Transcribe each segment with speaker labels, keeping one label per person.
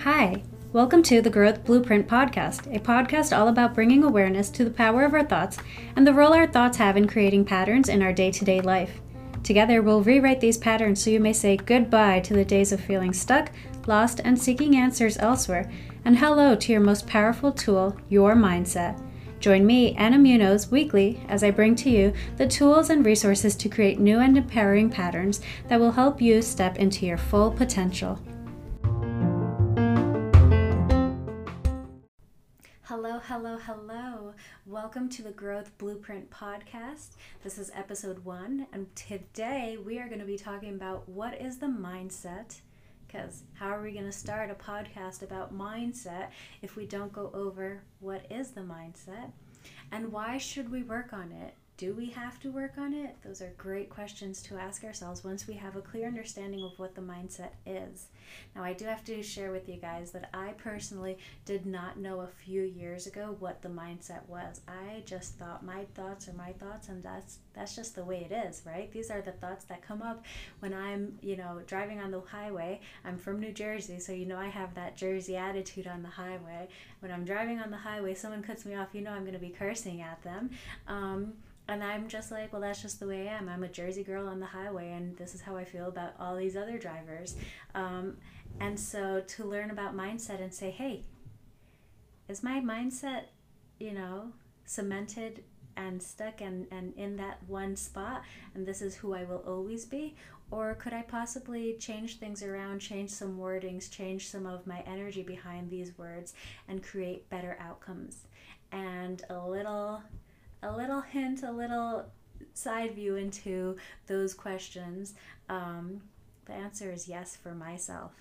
Speaker 1: Hi, welcome to the Growth Blueprint Podcast, a podcast all about bringing awareness to the power of our thoughts and the role our thoughts have in creating patterns in our day to day life. Together, we'll rewrite these patterns so you may say goodbye to the days of feeling stuck, lost, and seeking answers elsewhere, and hello to your most powerful tool, your mindset. Join me, Anna Munoz, weekly as I bring to you the tools and resources to create new and empowering patterns that will help you step into your full potential. Hello, hello, hello. Welcome to the Growth Blueprint Podcast. This is episode one, and today we are going to be talking about what is the mindset. Because how are we going to start a podcast about mindset if we don't go over what is the mindset and why should we work on it? Do we have to work on it? Those are great questions to ask ourselves once we have a clear understanding of what the mindset is. Now, I do have to share with you guys that I personally did not know a few years ago what the mindset was. I just thought my thoughts are my thoughts and that's that's just the way it is, right? These are the thoughts that come up when I'm, you know, driving on the highway. I'm from New Jersey, so you know I have that Jersey attitude on the highway. When I'm driving on the highway, someone cuts me off, you know I'm going to be cursing at them. Um, and I'm just like, well, that's just the way I am. I'm a Jersey girl on the highway, and this is how I feel about all these other drivers. Um, and so to learn about mindset and say, hey, is my mindset, you know, cemented and stuck and, and in that one spot, and this is who I will always be? Or could I possibly change things around, change some wordings, change some of my energy behind these words, and create better outcomes? And a little a little hint, a little side view into those questions, um, the answer is yes for myself.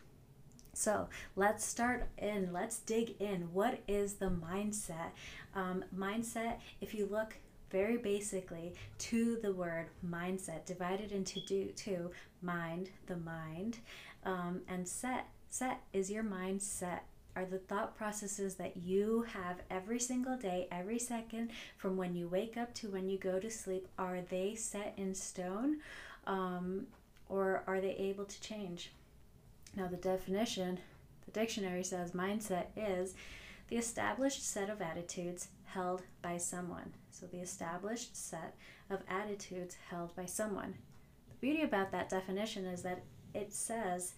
Speaker 1: So let's start in, let's dig in. What is the mindset? Um, mindset, if you look very basically to the word mindset, divided into do, two mind, the mind, um, and set. Set is your mindset are the thought processes that you have every single day, every second, from when you wake up to when you go to sleep. Are they set in stone um, or are they able to change? Now, the definition, the dictionary says mindset is the established set of attitudes held by someone. So, the established set of attitudes held by someone. The beauty about that definition is that it says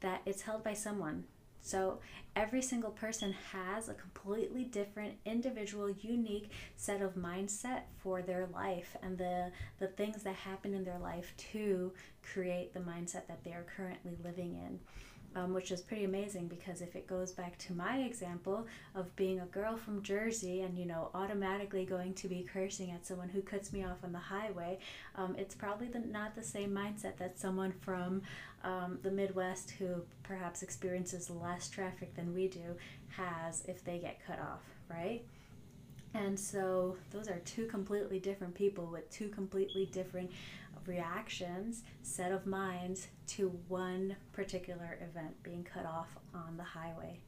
Speaker 1: that it's held by someone. So every single person has a completely different, individual, unique set of mindset for their life and the, the things that happen in their life to create the mindset that they are currently living in um, which is pretty amazing because if it goes back to my example of being a girl from Jersey and you know automatically going to be cursing at someone who cuts me off on the highway, um, it's probably the, not the same mindset that someone from um, the Midwest who perhaps experiences less traffic than we do has if they get cut off, right? And so those are two completely different people with two completely different reactions, set of minds to one particular event being cut off on the highway.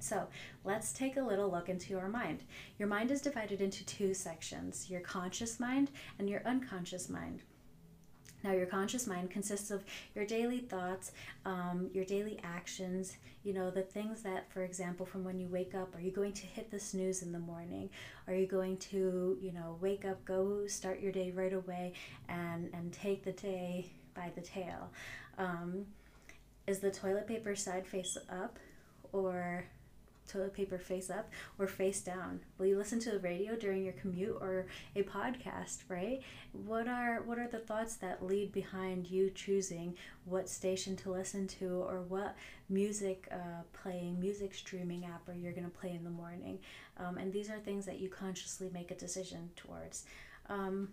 Speaker 1: So let's take a little look into your mind. Your mind is divided into two sections your conscious mind and your unconscious mind. Now, your conscious mind consists of your daily thoughts, um, your daily actions, you know, the things that, for example, from when you wake up, are you going to hit the snooze in the morning? Are you going to, you know, wake up, go start your day right away and, and take the day by the tail? Um, is the toilet paper side face up or toilet paper face up or face down? Will you listen to the radio during your commute or a podcast, right? What are what are the thoughts that lead behind you choosing what station to listen to or what music uh, playing, music streaming app or you're going to play in the morning? Um, and these are things that you consciously make a decision towards. Um,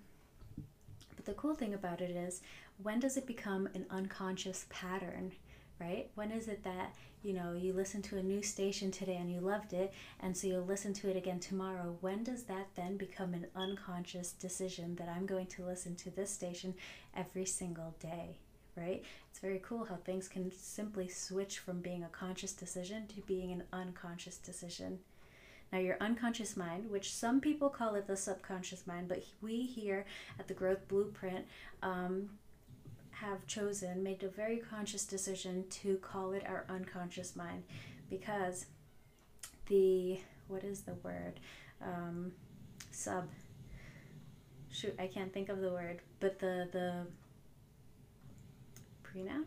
Speaker 1: but the cool thing about it is, when does it become an unconscious pattern? right? When is it that, you know, you listen to a new station today and you loved it, and so you'll listen to it again tomorrow? When does that then become an unconscious decision that I'm going to listen to this station every single day? Right? It's very cool how things can simply switch from being a conscious decision to being an unconscious decision. Now, your unconscious mind, which some people call it the subconscious mind, but we here at the Growth Blueprint um, have chosen, made a very conscious decision to call it our unconscious mind because the, what is the word? Um, sub. Shoot, I can't think of the word, but the, the pronoun?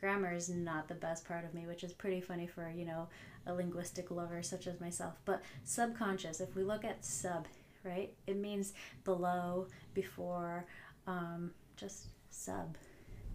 Speaker 1: Grammar is not the best part of me, which is pretty funny for, you know, a linguistic lover such as myself. But subconscious, if we look at sub, right, it means below, before, um, just sub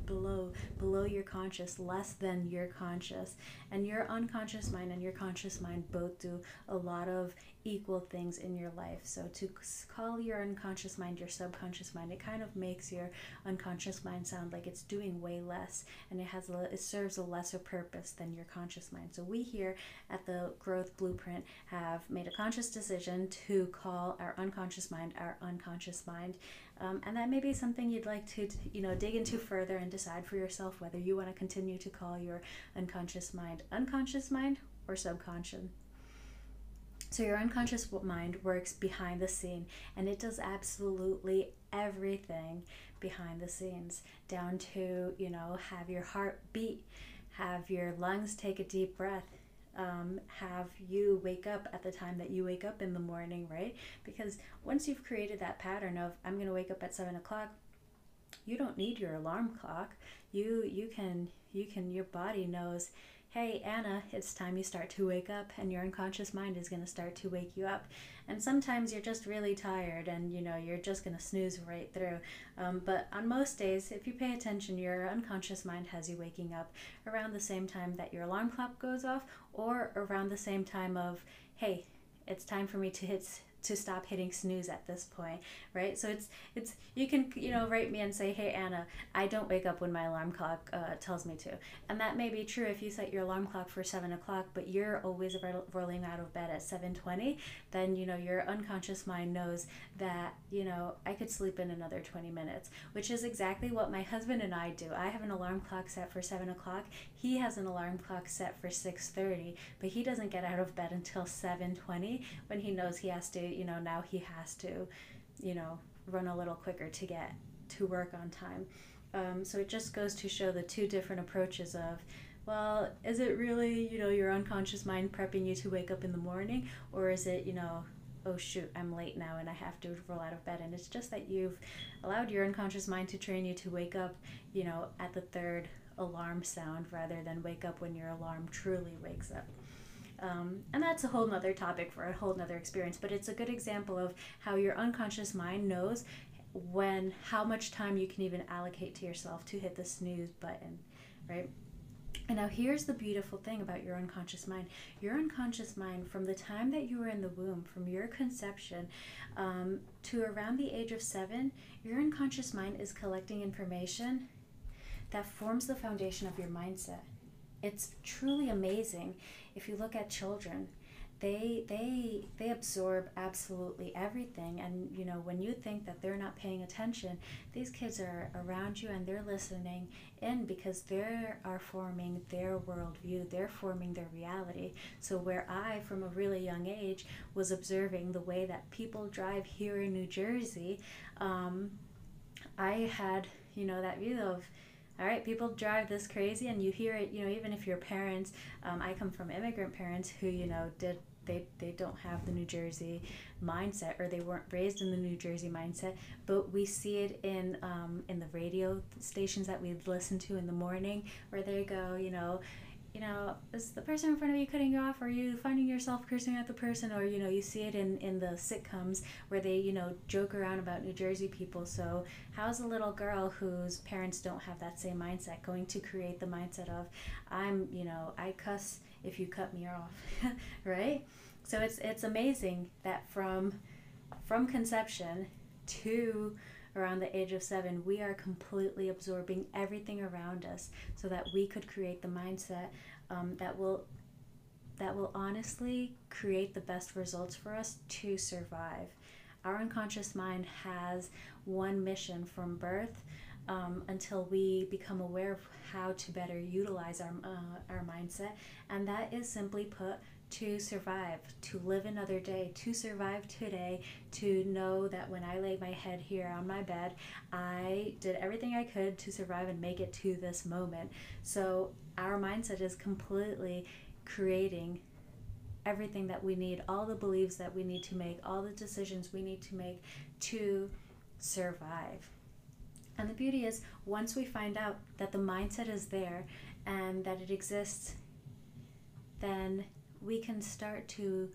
Speaker 1: below below your conscious less than your conscious. And your unconscious mind and your conscious mind both do a lot of equal things in your life. So to call your unconscious mind your subconscious mind, it kind of makes your unconscious mind sound like it's doing way less and it has a, it serves a lesser purpose than your conscious mind. So we here at the Growth Blueprint have made a conscious decision to call our unconscious mind our unconscious mind. Um, and that may be something you'd like to, you know, dig into further and decide for yourself whether you want to continue to call your unconscious mind unconscious mind or subconscious so your unconscious mind works behind the scene and it does absolutely everything behind the scenes, down to, you know, have your heart beat, have your lungs take a deep breath, um, have you wake up at the time that you wake up in the morning, right? Because once you've created that pattern of I'm going to wake up at seven o'clock, you don't need your alarm clock. You you can you can your body knows hey, Anna, it's time you start to wake up, and your unconscious mind is going to start to wake you up. And sometimes you're just really tired and you know, you're just going to snooze right through. Um, but on most days, if you pay attention, your unconscious mind has you waking up around the same time that your alarm clock goes off or around the same time of, hey, it's time for me to hit to stop hitting snooze at this point right? So it's it's you can you know write me and say hey anna i don't wake up when my alarm clock uh, tells me to. And that may be true if you set your alarm clock for 7 o'clock but you're always rolling out of bed at 7.20 then you know your unconscious mind knows that you know i could sleep in another 20 minutes which is exactly what my husband and i do. I have an alarm clock set for 7 o'clock he has an alarm clock set for 6.30 but he doesn't get out of bed until 7.20 when he knows he has to you know, now he has to, you know, run a little quicker to get to work on time. Um, so it just goes to show the two different approaches of, well, is it really, you know, your unconscious mind prepping you to wake up in the morning, or is it, you know, oh shoot, I'm late now and I have to roll out of bed? And it's just that you've allowed your unconscious mind to train you to wake up, you know, at the third alarm sound rather than wake up when your alarm truly wakes up. Um, and that's a whole nother topic for a whole nother experience, but it's a good example of how your unconscious mind knows when how much time you can even allocate to yourself to hit the snooze button, right? And now here's the beautiful thing about your unconscious mind. Your unconscious mind, from the time that you were in the womb, from your conception um, to around the age of seven, your unconscious mind is collecting information that forms the foundation of your mindset. It's truly amazing. If you look at children they they they absorb absolutely everything. And you know when you think that they're not paying attention these kids are around you and they're listening in because they are forming their worldview. They're forming their reality. So where i from a really young age was observing the way that people drive here in new jersey um, i had you know that view of all right people drive this crazy and you hear it you know even if your parents um, i come from immigrant parents who you know did they, they don't have the New Jersey mindset or they weren't raised in the New Jersey mindset, but we see it in um, in the radio stations that we listen to in the morning where they go, you know, you know, is the person in front of you cutting you off? Or are you finding yourself cursing at the person? Or, you know, you see it in, in the sitcoms where they, you know, joke around about New Jersey people. So, how's a little girl whose parents don't have that same mindset going to create the mindset of, I'm, you know, I cuss if you cut me off, right? So, it's, it's amazing that from, from conception to around the age of seven, we are completely absorbing everything around us so that we could create the mindset um, that will that will honestly create the best results for us to survive. Our unconscious mind has one mission from birth um, until we become aware of how to better utilize our, uh, our mindset, and that is simply put to survive, to live another day, to survive today, to know that when I lay my head here on my bed, I did everything I could to survive and make it to this moment. So our mindset is completely creating everything that we need, all the beliefs that we need to make, all the decisions we need to make to survive. And the beauty is, once we find out that the mindset is there and that it exists, then we can start to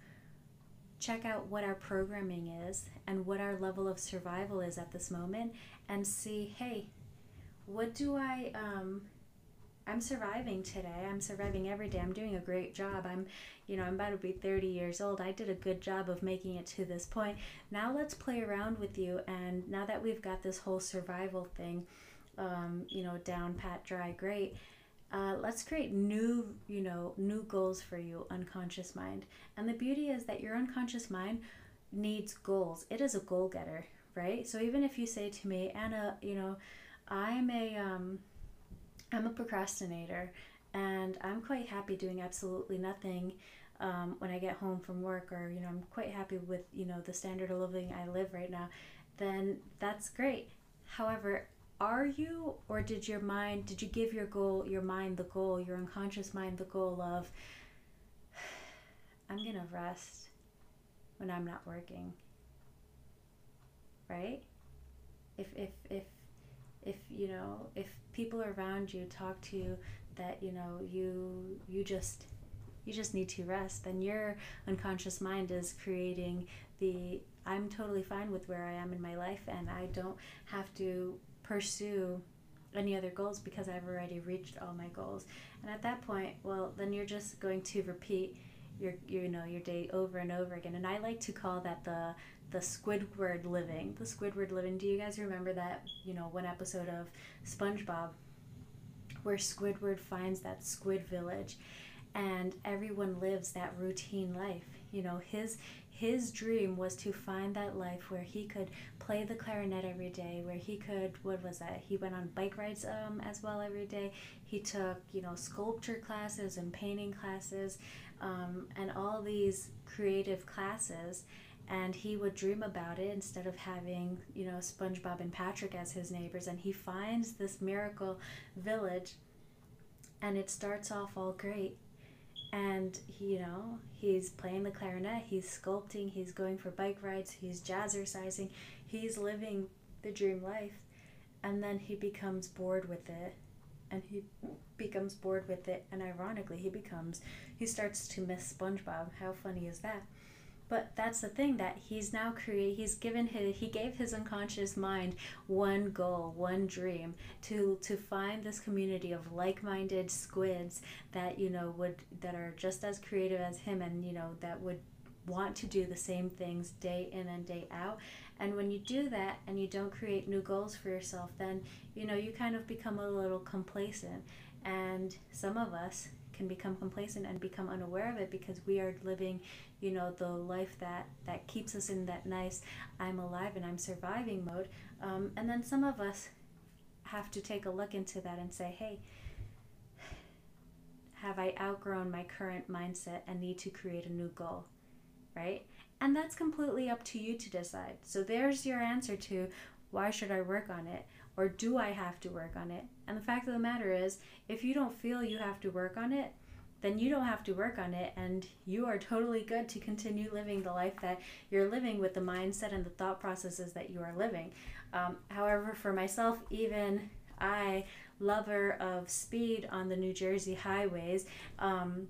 Speaker 1: check out what our programming is and what our level of survival is at this moment and see hey what do i um, i'm surviving today. I'm surviving every day. I'm doing a great job. I'm you know i'm about to be 30 years old. I did a good job of making it to this point. Now let's play around with you. And now that we've got this whole survival thing um, you know down pat dry great uh, let's create new you know new goals for you unconscious mind. And the beauty is that your unconscious mind needs goals. It is a goal getter right? So even if you say to me anna you know i'm a um, i'm a procrastinator and i'm quite happy doing absolutely nothing um, when i get home from work or you know i'm quite happy with you know the standard of living i live right now then that's great. However are you or did your mind did you give your goal your mind the goal your unconscious mind the goal of i'm gonna rest when i'm not working? Right? If if if if you know if people around you talk to you that you know you you just you just need to rest then your unconscious mind is creating the i'm totally fine with where i am in my life and i don't have to pursue any other goals because I've already reached all my goals. And at that point, well, then you're just going to repeat your you know your day over and over again. And I like to call that the the Squidward living. The Squidward living. Do you guys remember that, you know, one episode of SpongeBob where Squidward finds that squid village and everyone lives that routine life. You know, his his dream was to find that life where he could play the clarinet every day where he could what was that? He went on bike rides um, as well every day. He took you know sculpture classes and painting classes um, and all these creative classes and he would dream about it instead of having you know spongebob and patrick as his neighbors and he finds this miracle village and it starts off all great and he, you know he's playing the clarinet he's sculpting he's going for bike rides he's jazzercising he's living the dream life. And then he becomes bored with it and he becomes bored with it and ironically he becomes he starts to miss spongebob. How funny is that but that's the thing that he's now create he's given his he gave his unconscious mind one goal one dream to to find this community of like-minded squids that you know would that are just as creative as him and you know that would want to do the same things day in and day out. And when you do that and you don't create new goals for yourself then you know you kind of become a little complacent. And some of us can become complacent and become unaware of it because we are living you know the life that that keeps us in that nice i'm alive and i'm surviving mode. Um, and then some of us have to take a look into that and say hey have i outgrown my current mindset and need to create a new goal? Right? And that's completely up to you to decide. So there's your answer to why should i work on it or do I have to work on it? And the fact of the matter is, if you don't feel you have to work on it, then you don't have to work on it and you are totally good to continue living the life that you're living with the mindset and the thought processes that you are living. Um, however, for myself, even I, lover of speed on the New Jersey highways, um,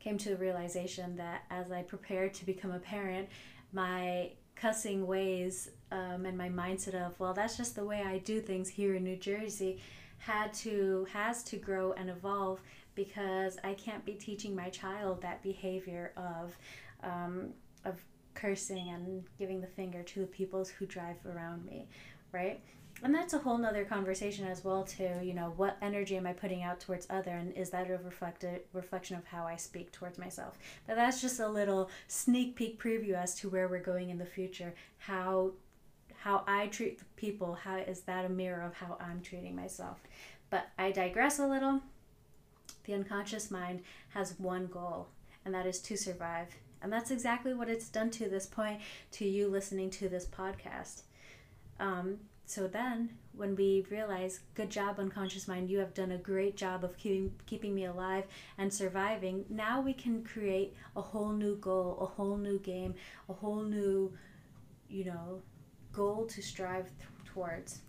Speaker 1: came to the realization that as I prepared to become a parent, my cussing ways um, and my mindset of well that's just the way i do things here in new jersey had to has to grow and evolve because i can't be teaching my child that behavior of um, of cursing and giving the finger to the people who drive around me right and that's a whole nother conversation as well too you know what energy am i putting out towards other and is that a reflected reflection of how i speak towards myself but that's just a little sneak peek preview as to where we're going in the future how how i treat the people how is that a mirror of how i'm treating myself but i digress a little the unconscious mind has one goal and that is to survive. And that's exactly what it's done to this point to you listening to this podcast. Um, so then, when we realize, good job, unconscious mind, you have done a great job of keeping, keeping me alive and surviving, now we can create a whole new goal, a whole new game, a whole new, you know, goal to strive th- towards.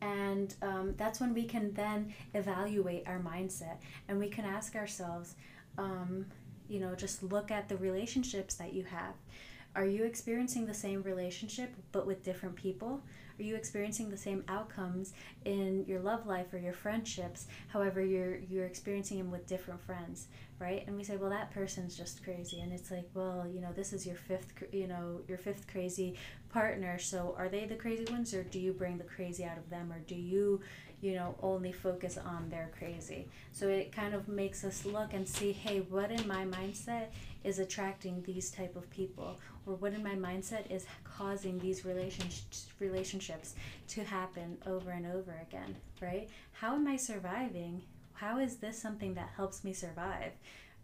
Speaker 1: And um, that's when we can then evaluate our mindset and we can ask ourselves, um, you know, just look at the relationships that you have. Are you experiencing the same relationship but with different people? Are you experiencing the same outcomes in your love life or your friendships? However, you're you're experiencing them with different friends, right? And we say, well, that person's just crazy, and it's like, well, you know, this is your fifth, you know, your fifth crazy partner. So are they the crazy ones, or do you bring the crazy out of them, or do you you know, only focus on their crazy. So it kind of makes us look and see, hey, what in my mindset is attracting these type of people or what in my mindset is causing these relationships relationships to happen over and over again, right? How am I surviving? How is this something that helps me survive,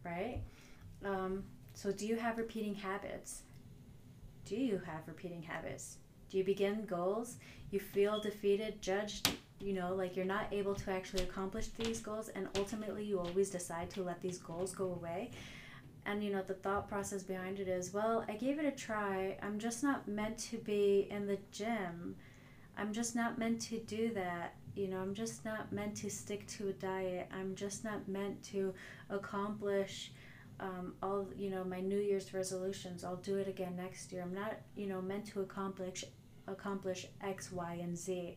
Speaker 1: right? Um, so do you have repeating habits? Do you have repeating habits? Do you begin goals? You feel defeated, judged, you know, like you're not able to actually accomplish these goals, and ultimately you always decide to let these goals go away. And you know, the thought process behind it is, well, I gave it a try. I'm just not meant to be in the gym. I'm just not meant to do that. You know, I'm just not meant to stick to a diet. I'm just not meant to accomplish um, all you know my New Year's resolutions. I'll do it again next year. I'm not you know meant to accomplish accomplish X, Y, and Z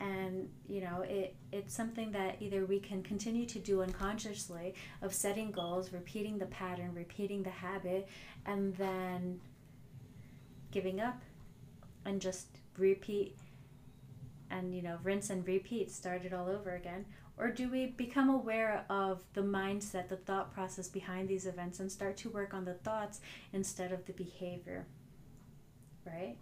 Speaker 1: and you know it it's something that either we can continue to do unconsciously of setting goals repeating the pattern repeating the habit and then giving up and just repeat and you know rinse and repeat start it all over again. Or do we become aware of the mindset the thought process behind these events and start to work on the thoughts instead of the behavior right?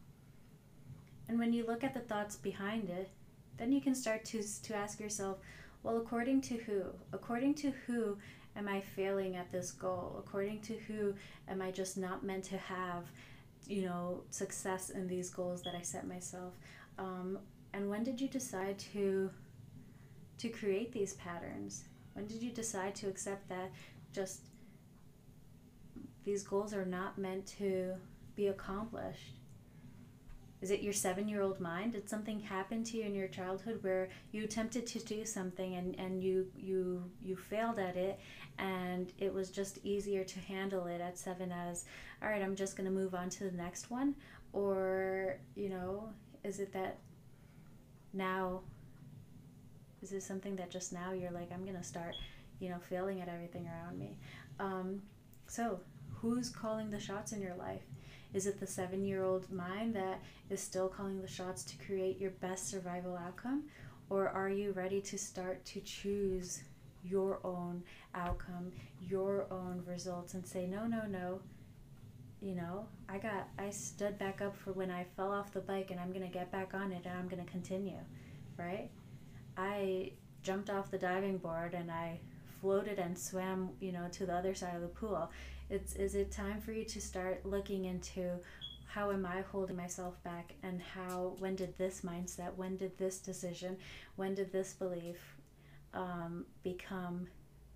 Speaker 1: And when you look at the thoughts behind it then you can start to, to ask yourself, well, according to who? According to who am I failing at this goal? According to who am I just not meant to have, you know, success in these goals that I set myself? Um, and when did you decide to to create these patterns? When did you decide to accept that just these goals are not meant to be accomplished? Is it your seven year old mind? Did something happen to you in your childhood where you attempted to do something and, and you, you, you failed at it and it was just easier to handle it at seven as, all right, I'm just going to move on to the next one? Or, you know, is it that now, is it something that just now you're like, I'm going to start, you know, failing at everything around me? Um, so, who's calling the shots in your life? Is it the seven year old mind that is still calling the shots to create your best survival outcome? Or are you ready to start to choose your own outcome, your own results, and say, no, no, no, you know, I got, I stood back up for when I fell off the bike and I'm going to get back on it and I'm going to continue, right? I jumped off the diving board and I floated and swam, you know, to the other side of the pool. It's is it time for you to start looking into how am I holding myself back and how when did this mindset, when did this decision, when did this belief um, become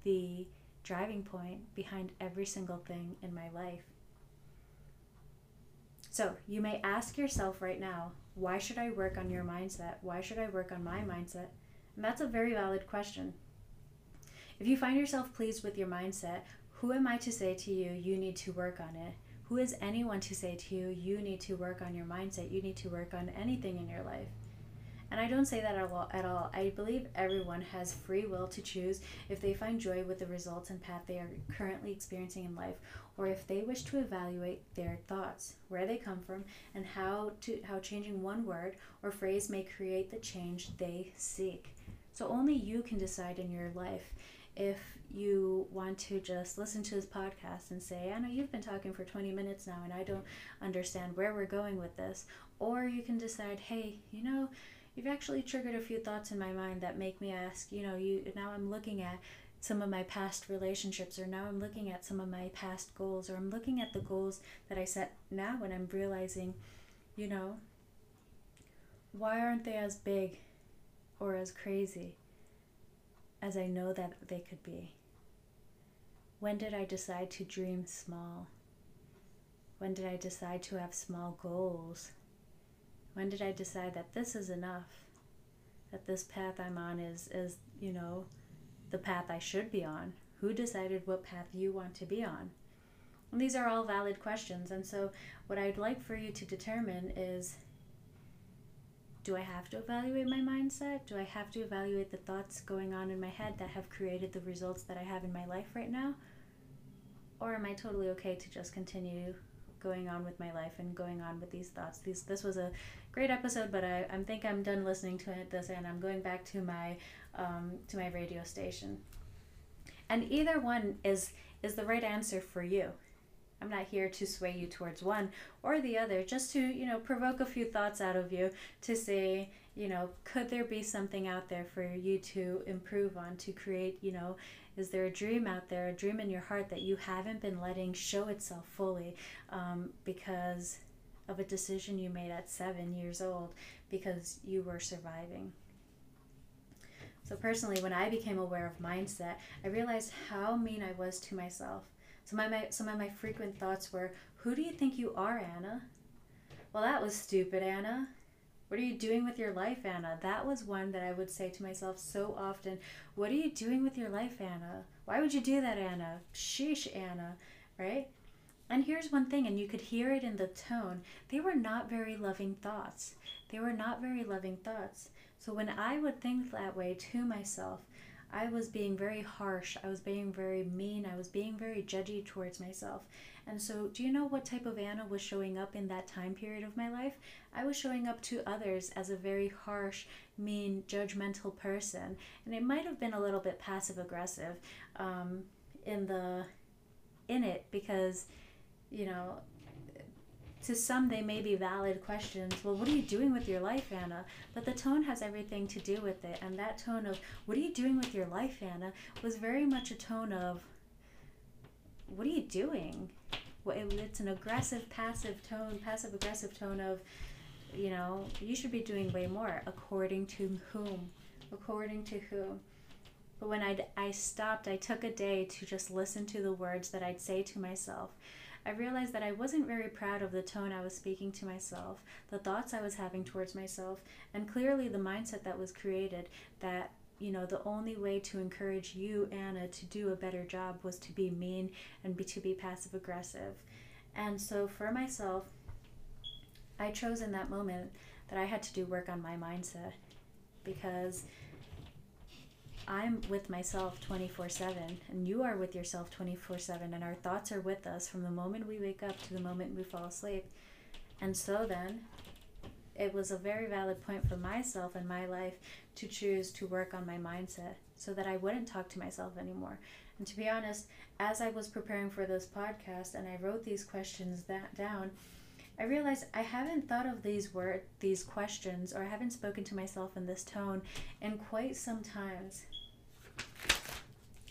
Speaker 1: the driving point behind every single thing in my life? So you may ask yourself right now, why should I work on your mindset? Why should I work on my mindset? And that's a very valid question. If you find yourself pleased with your mindset, who am I to say to you, you need to work on it? Who is anyone to say to you, you need to work on your mindset? You need to work on anything in your life. And I don't say that at all. I believe everyone has free will to choose if they find joy with the results and path they are currently experiencing in life, or if they wish to evaluate their thoughts, where they come from, and how to how changing one word or phrase may create the change they seek. So only you can decide in your life if you want to just listen to this podcast and say, I know you've been talking for 20 minutes now and I don't understand where we're going with this. Or you can decide, hey, you know, you've actually triggered a few thoughts in my mind that make me ask, you know, you now I'm looking at some of my past relationships, or now I'm looking at some of my past goals, or I'm looking at the goals that I set now and I'm realizing, you know, why aren't they as big or as crazy as I know that they could be? When did I decide to dream small? When did I decide to have small goals? When did I decide that this is enough? That this path I'm on is, is you know, the path I should be on? Who decided what path you want to be on? And these are all valid questions. And so, what I'd like for you to determine is do I have to evaluate my mindset? Do I have to evaluate the thoughts going on in my head that have created the results that I have in my life right now? Or am I totally okay to just continue going on with my life and going on with these thoughts? These this was a great episode, but I, I think I'm done listening to it this and I'm going back to my um, to my radio station. And either one is is the right answer for you. I'm not here to sway you towards one or the other, just to, you know, provoke a few thoughts out of you to say, you know, could there be something out there for you to improve on, to create, you know, is there a dream out there, a dream in your heart that you haven't been letting show itself fully um, because of a decision you made at seven years old because you were surviving? So, personally, when I became aware of mindset, I realized how mean I was to myself. So of my, some of my frequent thoughts were, Who do you think you are, Anna? Well, that was stupid, Anna. What are you doing with your life, Anna? That was one that I would say to myself so often. What are you doing with your life, Anna? Why would you do that, Anna? Sheesh, Anna, right? And here's one thing, and you could hear it in the tone. They were not very loving thoughts. They were not very loving thoughts. So when I would think that way to myself, I was being very harsh. I was being very mean. I was being very judgy towards myself. And so, do you know what type of Anna was showing up in that time period of my life? I was showing up to others as a very harsh, mean, judgmental person. And it might have been a little bit passive aggressive um, in the in it because you know to some they may be valid questions. Well what are you doing with your life anna? But the tone has everything to do with it. And that tone of what are you doing with your life anna? was very much a tone of what are you doing it's an aggressive passive tone passive aggressive tone of you know you should be doing way more according to whom according to whom but when i I stopped, I took a day to just listen to the words that I'd say to myself. I realized that I wasn't very proud of the tone I was speaking to myself, the thoughts I was having towards myself, and clearly the mindset that was created that you know the only way to encourage you anna to do a better job was to be mean and be to be passive aggressive and so for myself i chose in that moment that i had to do work on my mindset because I'm with myself 24 7, and you are with yourself 24 7, and our thoughts are with us from the moment we wake up to the moment we fall asleep. And so then, it was a very valid point for myself in my life to choose to work on my mindset so that I wouldn't talk to myself anymore. And to be honest, as I was preparing for this podcast and I wrote these questions that down, I realized I haven't thought of these word these questions or I haven't spoken to myself in this tone in quite some times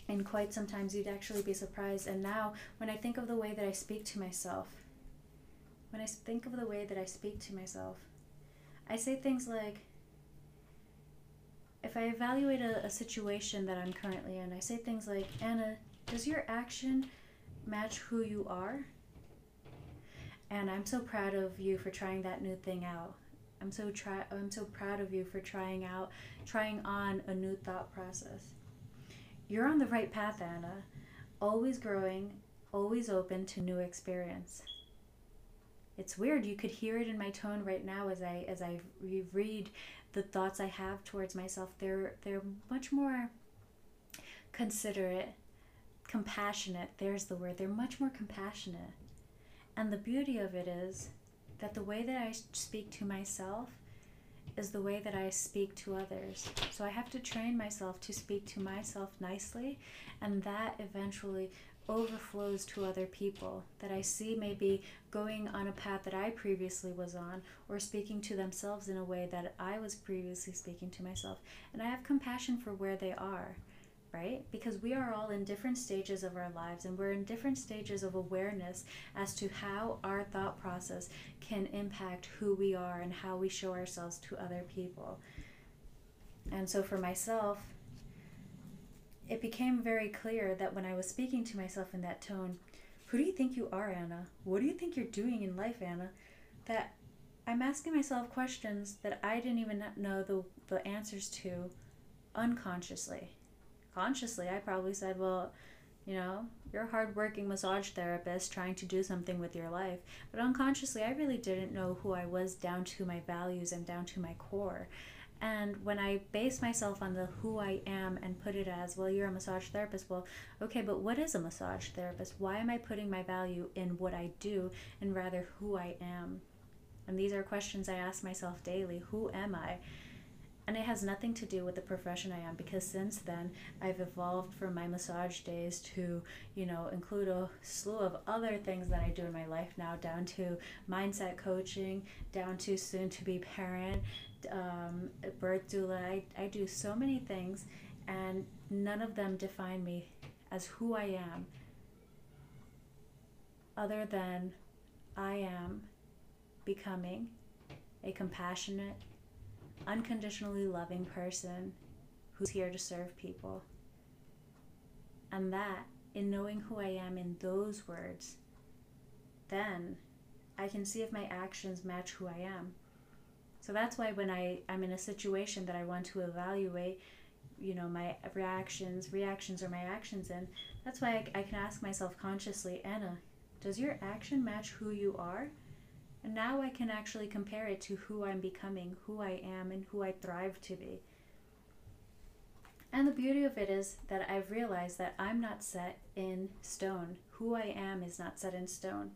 Speaker 1: and quite sometimes you'd actually be surprised. And now, when I think of the way that I speak to myself, when I think of the way that I speak to myself, I say things like, if I evaluate a, a situation that I'm currently in, I say things like, Anna, does your action match who you are? And I'm so proud of you for trying that new thing out. I'm so try I'm so proud of you for trying out trying on a new thought process. You're on the right path, Anna. Always growing, always open to new experience. It's weird. You could hear it in my tone right now as I as I read the thoughts I have towards myself. They're they're much more considerate, compassionate. There's the word. They're much more compassionate. And the beauty of it is that the way that I speak to myself is the way that I speak to others. So I have to train myself to speak to myself nicely, and that eventually overflows to other people that I see maybe going on a path that I previously was on, or speaking to themselves in a way that I was previously speaking to myself. And I have compassion for where they are. right? Because we are all in different stages of our lives and we're in different stages of awareness as to how our thought process can impact who we are and how we show ourselves to other people. And so for myself, it became very clear that when I was speaking to myself in that tone, who do you think you are, Anna? What do you think you're doing in life, Anna? That I'm asking myself questions that I didn't even know the, the answers to unconsciously. Consciously, I probably said, well, you know, you're a hardworking massage therapist trying to do something with your life. But unconsciously, I really didn't know who I was down to my values and down to my core. And when I base myself on the who I am and put it as, well, you're a massage therapist, well, okay, but what is a massage therapist? Why am I putting my value in what I do and rather who I am? And these are questions I ask myself daily Who am I? And it has nothing to do with the profession I am because since then I've evolved from my massage days to, you know, include a slew of other things that I do in my life now, down to mindset coaching, down to soon to be parent, um, birth doula. I, I do so many things, and none of them define me as who I am, other than I am becoming a compassionate, unconditionally loving person who's here to serve people. And that, in knowing who I am in those words, then I can see if my actions match who I am. So that's why when I, I'm in a situation that I want to evaluate, you know, my reactions, reactions are my actions in, that's why I, I can ask myself consciously, Anna, does your action match who you are? And now I can actually compare it to who I'm becoming, who I am, and who I thrive to be. And the beauty of it is that I've realized that I'm not set in stone. Who I am is not set in stone.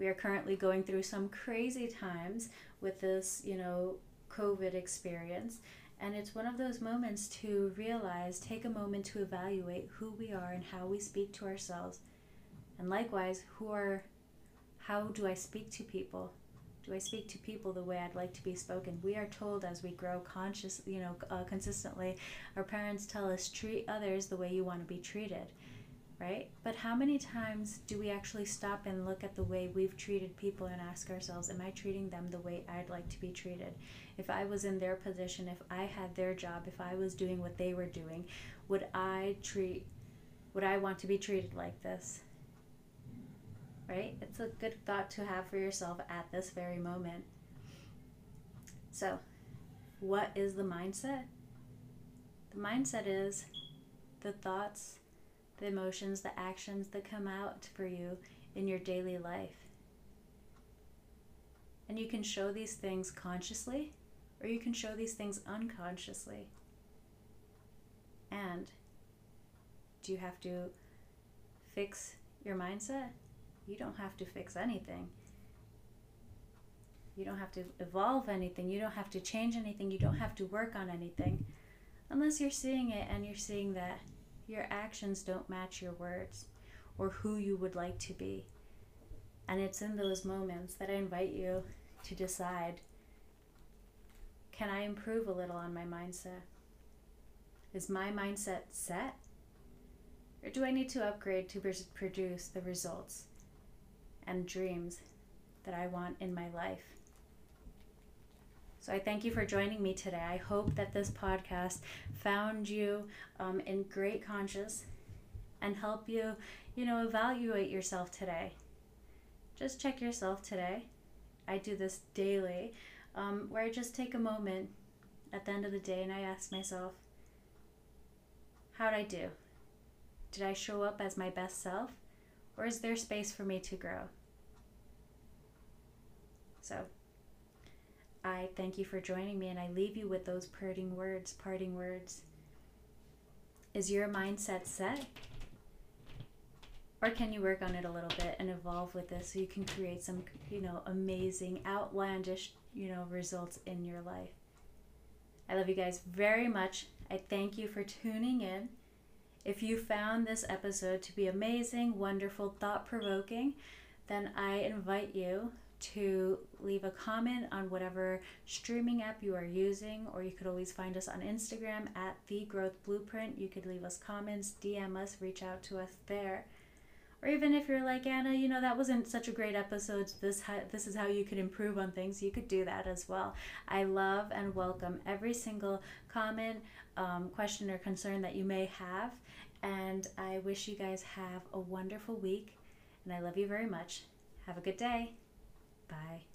Speaker 1: We are currently going through some crazy times with this, you know, COVID experience. And it's one of those moments to realize, take a moment to evaluate who we are and how we speak to ourselves. And likewise, who are, how do I speak to people? Do I speak to people the way I'd like to be spoken? We are told as we grow conscious, you know, uh, consistently, our parents tell us treat others the way you want to be treated right? But how many times do we actually stop and look at the way we've treated people and ask ourselves, am I treating them the way I'd like to be treated? If I was in their position, if I had their job, if I was doing what they were doing, would I treat, would I want to be treated like this? Right? It's a good thought to have for yourself at this very moment. So, what is the mindset? The mindset is the thoughts the emotions, the actions that come out for you in your daily life. And you can show these things consciously or you can show these things unconsciously. And do you have to fix your mindset? You don't have to fix anything. You don't have to evolve anything. You don't have to change anything. You don't have to work on anything. Unless you're seeing it and you're seeing that your actions don't match your words or who you would like to be. And it's in those moments that I invite you to decide can I improve a little on my mindset? Is my mindset set? Or do I need to upgrade to produce the results and dreams that I want in my life? So I thank you for joining me today. I hope that this podcast found you um, in great conscious and help you, you know, evaluate yourself today. Just check yourself today. I do this daily, um, where I just take a moment at the end of the day and I ask myself, how'd I do? Did I show up as my best self? Or is there space for me to grow? So I thank you for joining me and I leave you with those parting words, parting words. Is your mindset set? Or can you work on it a little bit and evolve with this so you can create some, you know, amazing, outlandish, you know, results in your life? I love you guys very much. I thank you for tuning in. If you found this episode to be amazing, wonderful, thought provoking, then I invite you to leave a comment on whatever streaming app you are using, or you could always find us on Instagram at The Growth Blueprint. You could leave us comments, DM us, reach out to us there. Or even if you're like Anna, you know that wasn't such a great episode. This ha- this is how you could improve on things. You could do that as well. I love and welcome every single comment, um, question, or concern that you may have. And I wish you guys have a wonderful week. And I love you very much. Have a good day. Bye.